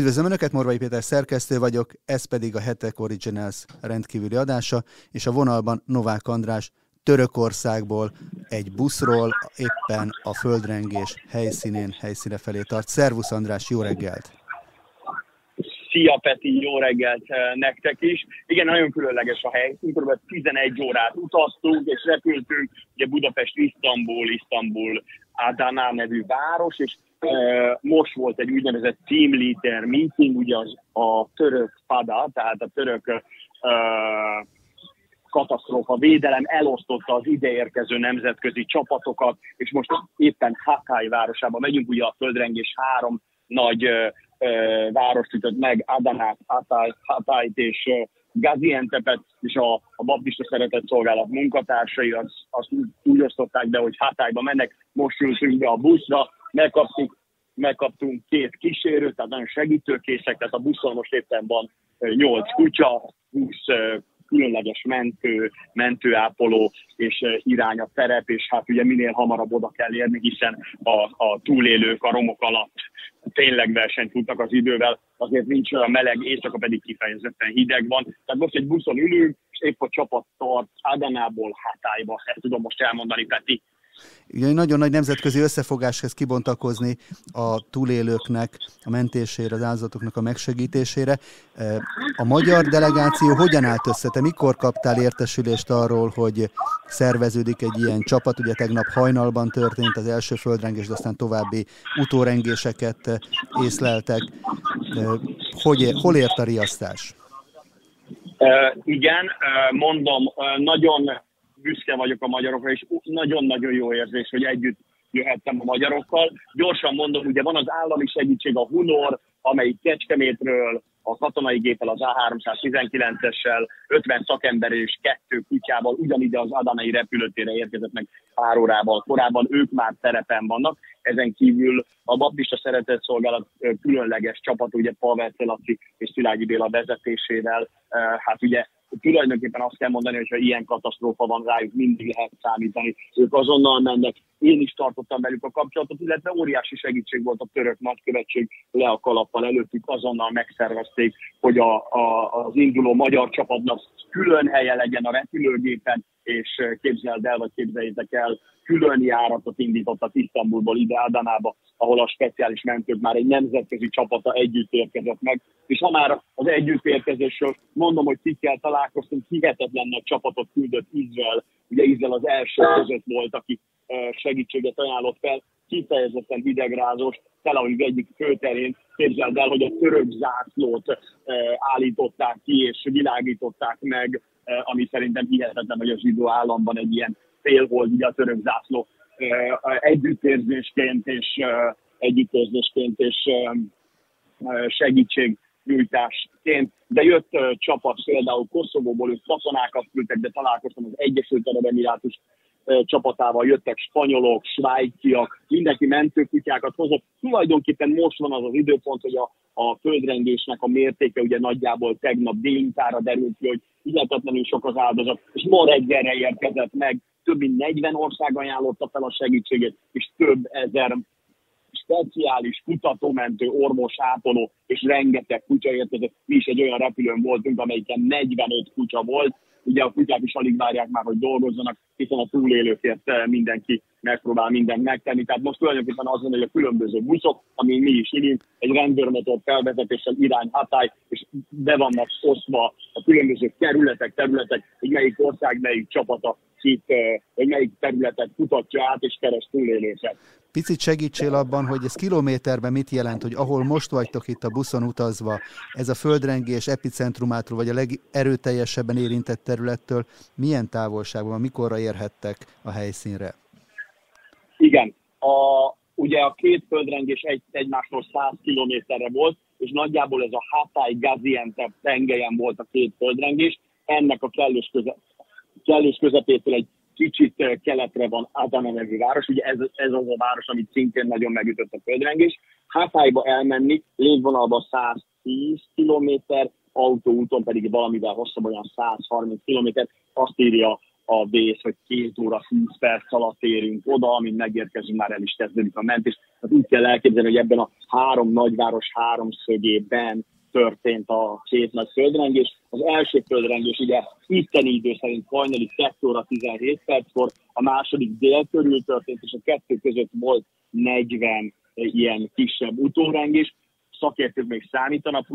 Üdvözlöm Önöket, Morvai Péter szerkesztő vagyok, ez pedig a Hetek Originals rendkívüli adása, és a vonalban Novák András Törökországból egy buszról éppen a földrengés helyszínén, helyszíne felé tart. Szervusz András, jó reggelt! Szia Peti, jó reggelt eh, nektek is. Igen, nagyon különleges a helyszín, kb. 11 órát utaztunk és repültünk, ugye Budapest, Isztambul, Isztambul, Adana nevű város, és most volt egy úgynevezett team leader meeting, ugye az a török FADA, tehát a török katasztrófa védelem elosztotta az ideérkező nemzetközi csapatokat, és most éppen Hatay városában megyünk, ugye a földrengés három nagy uh, uh, várost ütött meg, Adanát, Hatayt és uh, Gaziantepet, és a, a baptista szeretett szolgálat munkatársai azt, azt úgy osztották be, hogy Hatayba mennek, most ültünk be a buszra, megkaptuk, megkaptunk két kísérőt, tehát nagyon segítőkészek, tehát a buszon most éppen van nyolc kutya, 20 különleges mentő, mentőápoló és irány a terep, és hát ugye minél hamarabb oda kell érni, hiszen a, a túlélők a romok alatt tényleg versenyt futnak az idővel, azért nincs olyan meleg, éjszaka pedig kifejezetten hideg van. Tehát most egy buszon ülünk, és épp a csapat tart Adanából Hatályba, ezt tudom most elmondani, Peti, Ugye nagyon nagy nemzetközi összefogás kibontakozni a túlélőknek, a mentésére, az áldozatoknak a megsegítésére. E, a magyar delegáció hogyan állt össze? Te mikor kaptál értesülést arról, hogy szerveződik egy ilyen csapat? Ugye tegnap hajnalban történt az első földrengés, de aztán további utórengéseket észleltek. E, hogy, hol ért a riasztás? Uh, igen, uh, mondom, uh, nagyon büszke vagyok a magyarokra, és nagyon-nagyon jó érzés, hogy együtt jöhettem a magyarokkal. Gyorsan mondom, ugye van az állami segítség, a Hunor, amelyik Kecskemétről a katonai géppel, az A319-essel, 50 szakember és kettő kutyával ugyanide az Adanai repülőtérre érkezett meg pár órával korábban, ők már terepen vannak. Ezen kívül a Baptista Szeretett Szolgálat különleges csapat, ugye Pavel Celaci és Szilágyi Béla vezetésével, hát ugye tulajdonképpen azt kell mondani, hogy ha ilyen katasztrófa van rájuk, mindig lehet számítani. Ők azonnal mennek. Én is tartottam velük a kapcsolatot, illetve óriási segítség volt a török nagykövetség le a kalappal előttük, azonnal megszervezték, hogy a, a, az induló magyar csapatnak külön helye legyen a repülőgépen, és képzeld el, vagy képzeljétek el, külön járatot indítottak Isztambulból ide Adanába, ahol a speciális mentők már egy nemzetközi csapata együtt érkezett meg. És ha már az együttérkezésről mondom, hogy kikkel találkoztunk, hihetetlen nagy csapatot küldött Izrael. Ugye Izrael az első között volt, aki segítséget ajánlott fel, kifejezetten hidegrázós, Tel Aviv egyik főterén. Képzeld el, hogy a török zászlót állították ki és világították meg, ami szerintem hihetetlen, hogy a zsidó államban egy ilyen félhold, ugye a török zászló együttérzésként és együttérzésként és segítségnyújtásként, de jött csapat például Koszovóból, ők katonákat küldtek, de találkoztam az Egyesült Arab Emirátus csapatával, jöttek spanyolok, svájciak, mindenki mentőkutyákat hozott. Tulajdonképpen most van az az időpont, hogy a, a földrengésnek a mértéke ugye nagyjából tegnap délintára derült ki, hogy hihetetlenül sok az áldozat, és ma reggelre érkezett meg több mint 40 ország ajánlotta fel a segítséget, és több ezer speciális kutatómentő, orvos, ápoló, és rengeteg kutya érkezett. Mi is egy olyan repülőn voltunk, amelyiken 45 kutya volt. Ugye a kutyák is alig várják már, hogy dolgozzanak, hiszen a túlélőkért eh, mindenki megpróbál mindent megtenni. Tehát most tulajdonképpen az van, hogy a különböző buszok, ami mi is írunk, egy rendőrmotor felvezetéssel irány hatály, és be vannak osztva a különböző kerületek, területek, hogy melyik ország, melyik csapata kit, hogy melyik területet kutatja át és keres túléléseket. Picit segítsél abban, hogy ez kilométerben mit jelent, hogy ahol most vagytok itt a buszon utazva, ez a földrengés epicentrumától, vagy a legerőteljesebben érintett területtől milyen távolságban, mikorra érhettek a helyszínre? Igen, a, ugye a két földrengés egy, egymástól 100 kilométerre volt, és nagyjából ez a Hatay Gaziantep tengelyen volt a két földrengés, ennek a kellős, köze, kellős közepétől egy kicsit keletre van Adana nevű város, ugye ez, ez az a város, amit szintén nagyon megütött a földrengés. Hátályba elmenni, légvonalba 110 km, autóúton pedig valamivel hosszabb, olyan 130 km, azt írja a vész, hogy két óra, 20 perc alatt érünk oda, amint megérkezünk, már el is kezdődik a mentés. Tehát úgy kell elképzelni, hogy ebben a három nagyváros háromszögében történt a két nagy földrengés. Az első földrengés ugye itteni idő szerint hajnali 2 óra 17 perckor, a második dél körül történt, és a kettő között volt 40 ilyen kisebb utórengés. Szakértők még számítanak,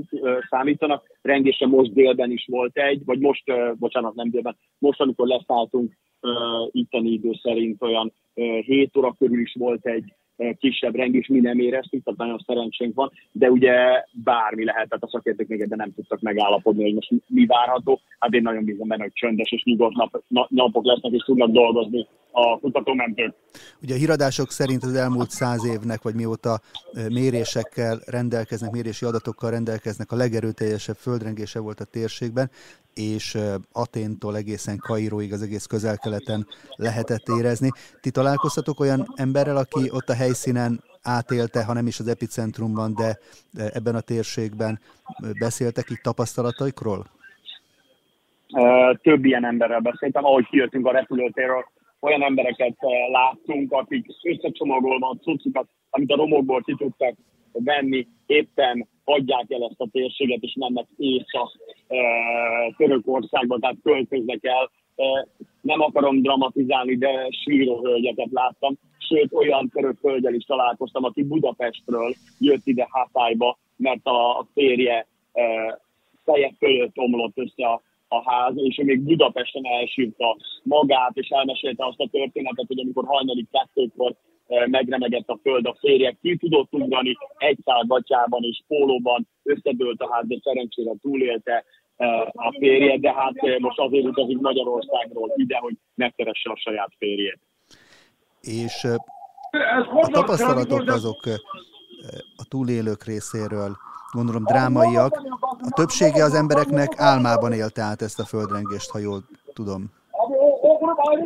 számítanak. Rengése most délben is volt egy, vagy most, bocsánat, nem délben, most, amikor leszálltunk itteni idő szerint olyan 7 óra körül is volt egy kisebb rengés, mi nem éreztük, tehát nagyon szerencsénk van, de ugye bármi lehet, tehát a szakértők még ebben nem tudtak megállapodni, hogy most mi várható. Hát én nagyon bízom benne, hogy csöndes és nyugodt nap, napok lesznek, és tudnak dolgozni a kutatómentők. Ugye a híradások szerint az elmúlt száz évnek, vagy mióta mérésekkel rendelkeznek, mérési adatokkal rendelkeznek, a legerőteljesebb földrengése volt a térségben, és Aténtól egészen Kairóig az egész közel-keleten lehetett érezni. Ti találkoztatok olyan emberrel, aki ott a helyszínen átélte, ha nem is az epicentrumban, de ebben a térségben beszéltek így tapasztalataikról? Több ilyen emberrel beszéltem, ahogy kijöttünk a repülőtérről, olyan embereket láttunk, akik összecsomagolva a cuccukat, amit a romokból ki tudtak venni, éppen hagyják el ezt a térséget, és mennek észak Törökországba, tehát költöznek el. Nem akarom dramatizálni, de síró hölgyeket láttam. Sőt, olyan török hölgyel is találkoztam, aki Budapestről jött ide Hatályba, mert a férje feje fölött omlott össze a a ház, és ő még Budapesten elsírta magát, és elmesélte azt a történetet, hogy amikor hajnali kettőkor megremegett a föld, a férje ki tudott ugrani egy gatyában és pólóban, összedőlt a ház, de szerencsére túlélte a férje, de hát most azért utazik Magyarországról ide, hogy megkeresse a saját férjét. És a tapasztalatok azok a túlélők részéről gondolom drámaiak. A többsége az embereknek álmában élte át ezt a földrengést, ha jól tudom.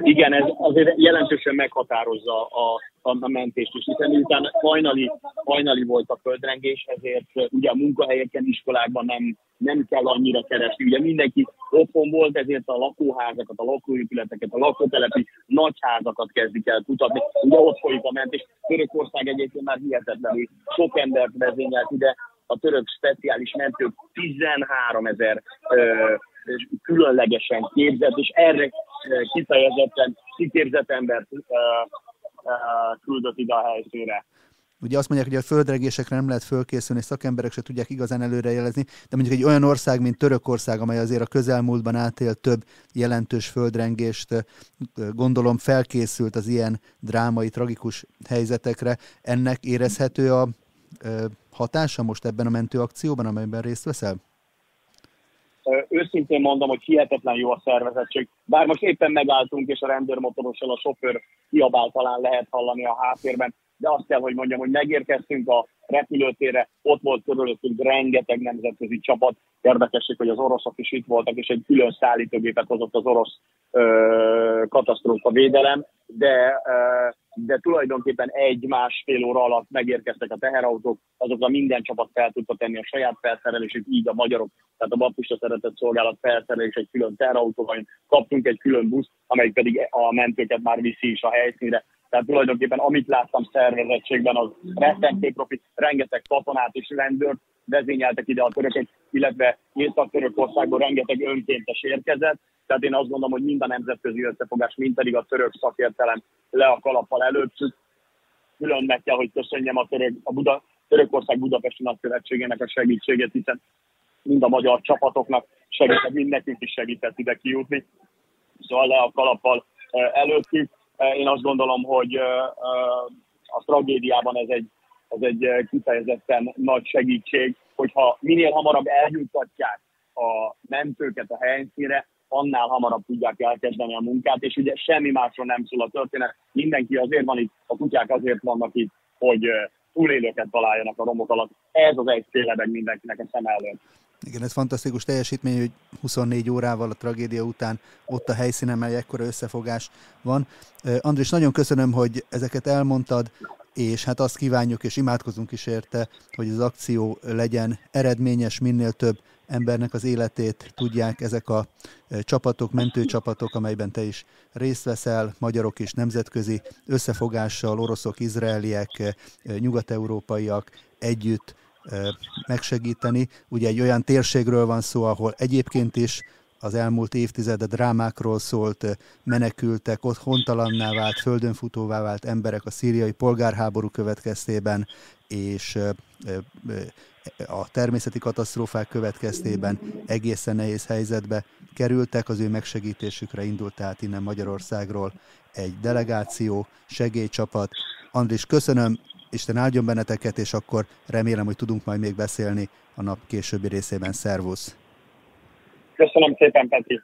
Igen, ez azért jelentősen meghatározza a, a mentést is, hiszen miután hajnali, hajnali volt a földrengés, ezért ugye a munkahelyeken, iskolákban nem, nem kell annyira keresni. Ugye mindenki otthon volt, ezért a lakóházakat, a lakóépületeket, a lakótelepi nagyházakat kezdik el kutatni. Ugye ott folyik a mentés. Törökország egyébként már hihetetlenül sok embert vezényelt ide, a török speciális mentők 13 ezer különlegesen képzett, és erre kifejezetten kiképzett embert küldött ide a helyszínre. Ugye azt mondják, hogy a földregésekre nem lehet fölkészülni, szakemberek se tudják igazán előrejelezni, de mondjuk egy olyan ország, mint Törökország, amely azért a közelmúltban átélt több jelentős földrengést, gondolom felkészült az ilyen drámai, tragikus helyzetekre. Ennek érezhető a hatása most ebben a mentőakcióban, amelyben részt veszel? Őszintén mondom, hogy hihetetlen jó a szervezettség. Bár most éppen megálltunk, és a rendőrmotorossal a sofőr kiabál talán lehet hallani a háttérben, de azt kell, hogy mondjam, hogy megérkeztünk a repülőtérre, ott volt körülöttünk rengeteg nemzetközi csapat. Érdekesség, hogy az oroszok is itt voltak, és egy külön szállítógépet hozott az orosz katasztrófa védelem, de ö, de tulajdonképpen egy-másfél óra alatt megérkeztek a teherautók, azokra minden csapat fel tudta tenni a saját felszerelését, így a magyarok, tehát a baptista szeretett szolgálat felszerelés egy külön teherautóval, kaptunk egy külön busz, amely pedig a mentőket már viszi is a helyszínre. Tehát tulajdonképpen amit láttam szervezettségben, az rettenté profi, rengeteg katonát és rendőrt vezényeltek ide a törökök, illetve Észak-Törökországból rengeteg önkéntes érkezett, tehát én azt gondolom, hogy mind a nemzetközi összefogás, mind pedig a török szakértelem le a kalappal előttük. Külön meg kell, hogy köszönjem a, török, a Buda, Törökország Budapesti Nagykövetségének a segítségét, hiszen mind a magyar csapatoknak segített, mind nekünk is segített ide kijutni. Szóval le a kalappal előttük. Én azt gondolom, hogy a tragédiában ez egy, ez egy kifejezetten nagy segítség, hogyha minél hamarabb eljutatják a mentőket a helyszínre, annál hamarabb tudják elkezdeni a munkát, és ugye semmi másról nem szól a történet. Mindenki azért van itt, a kutyák azért vannak itt, hogy túlélőket találjanak a romok alatt. Ez az egy tényleg mindenkinek a szem előtt. Igen, ez fantasztikus teljesítmény, hogy 24 órával a tragédia után ott a helyszínen, mely ekkora összefogás van. Andris, nagyon köszönöm, hogy ezeket elmondtad. És hát azt kívánjuk és imádkozunk is érte, hogy az akció legyen eredményes, minél több embernek az életét tudják ezek a csapatok, mentőcsapatok, amelyben te is részt veszel, magyarok és nemzetközi összefogással, oroszok, izraeliek, nyugat-európaiak együtt megsegíteni. Ugye egy olyan térségről van szó, ahol egyébként is az elmúlt évtized drámákról szólt, menekültek, ott hontalanná vált, földönfutóvá vált emberek a szíriai polgárháború következtében, és a természeti katasztrófák következtében egészen nehéz helyzetbe kerültek, az ő megsegítésükre indult tehát innen Magyarországról egy delegáció, segélycsapat. Andris, köszönöm, Isten áldjon benneteket, és akkor remélem, hogy tudunk majd még beszélni a nap későbbi részében. Szervusz! Köszönöm szépen, Peti!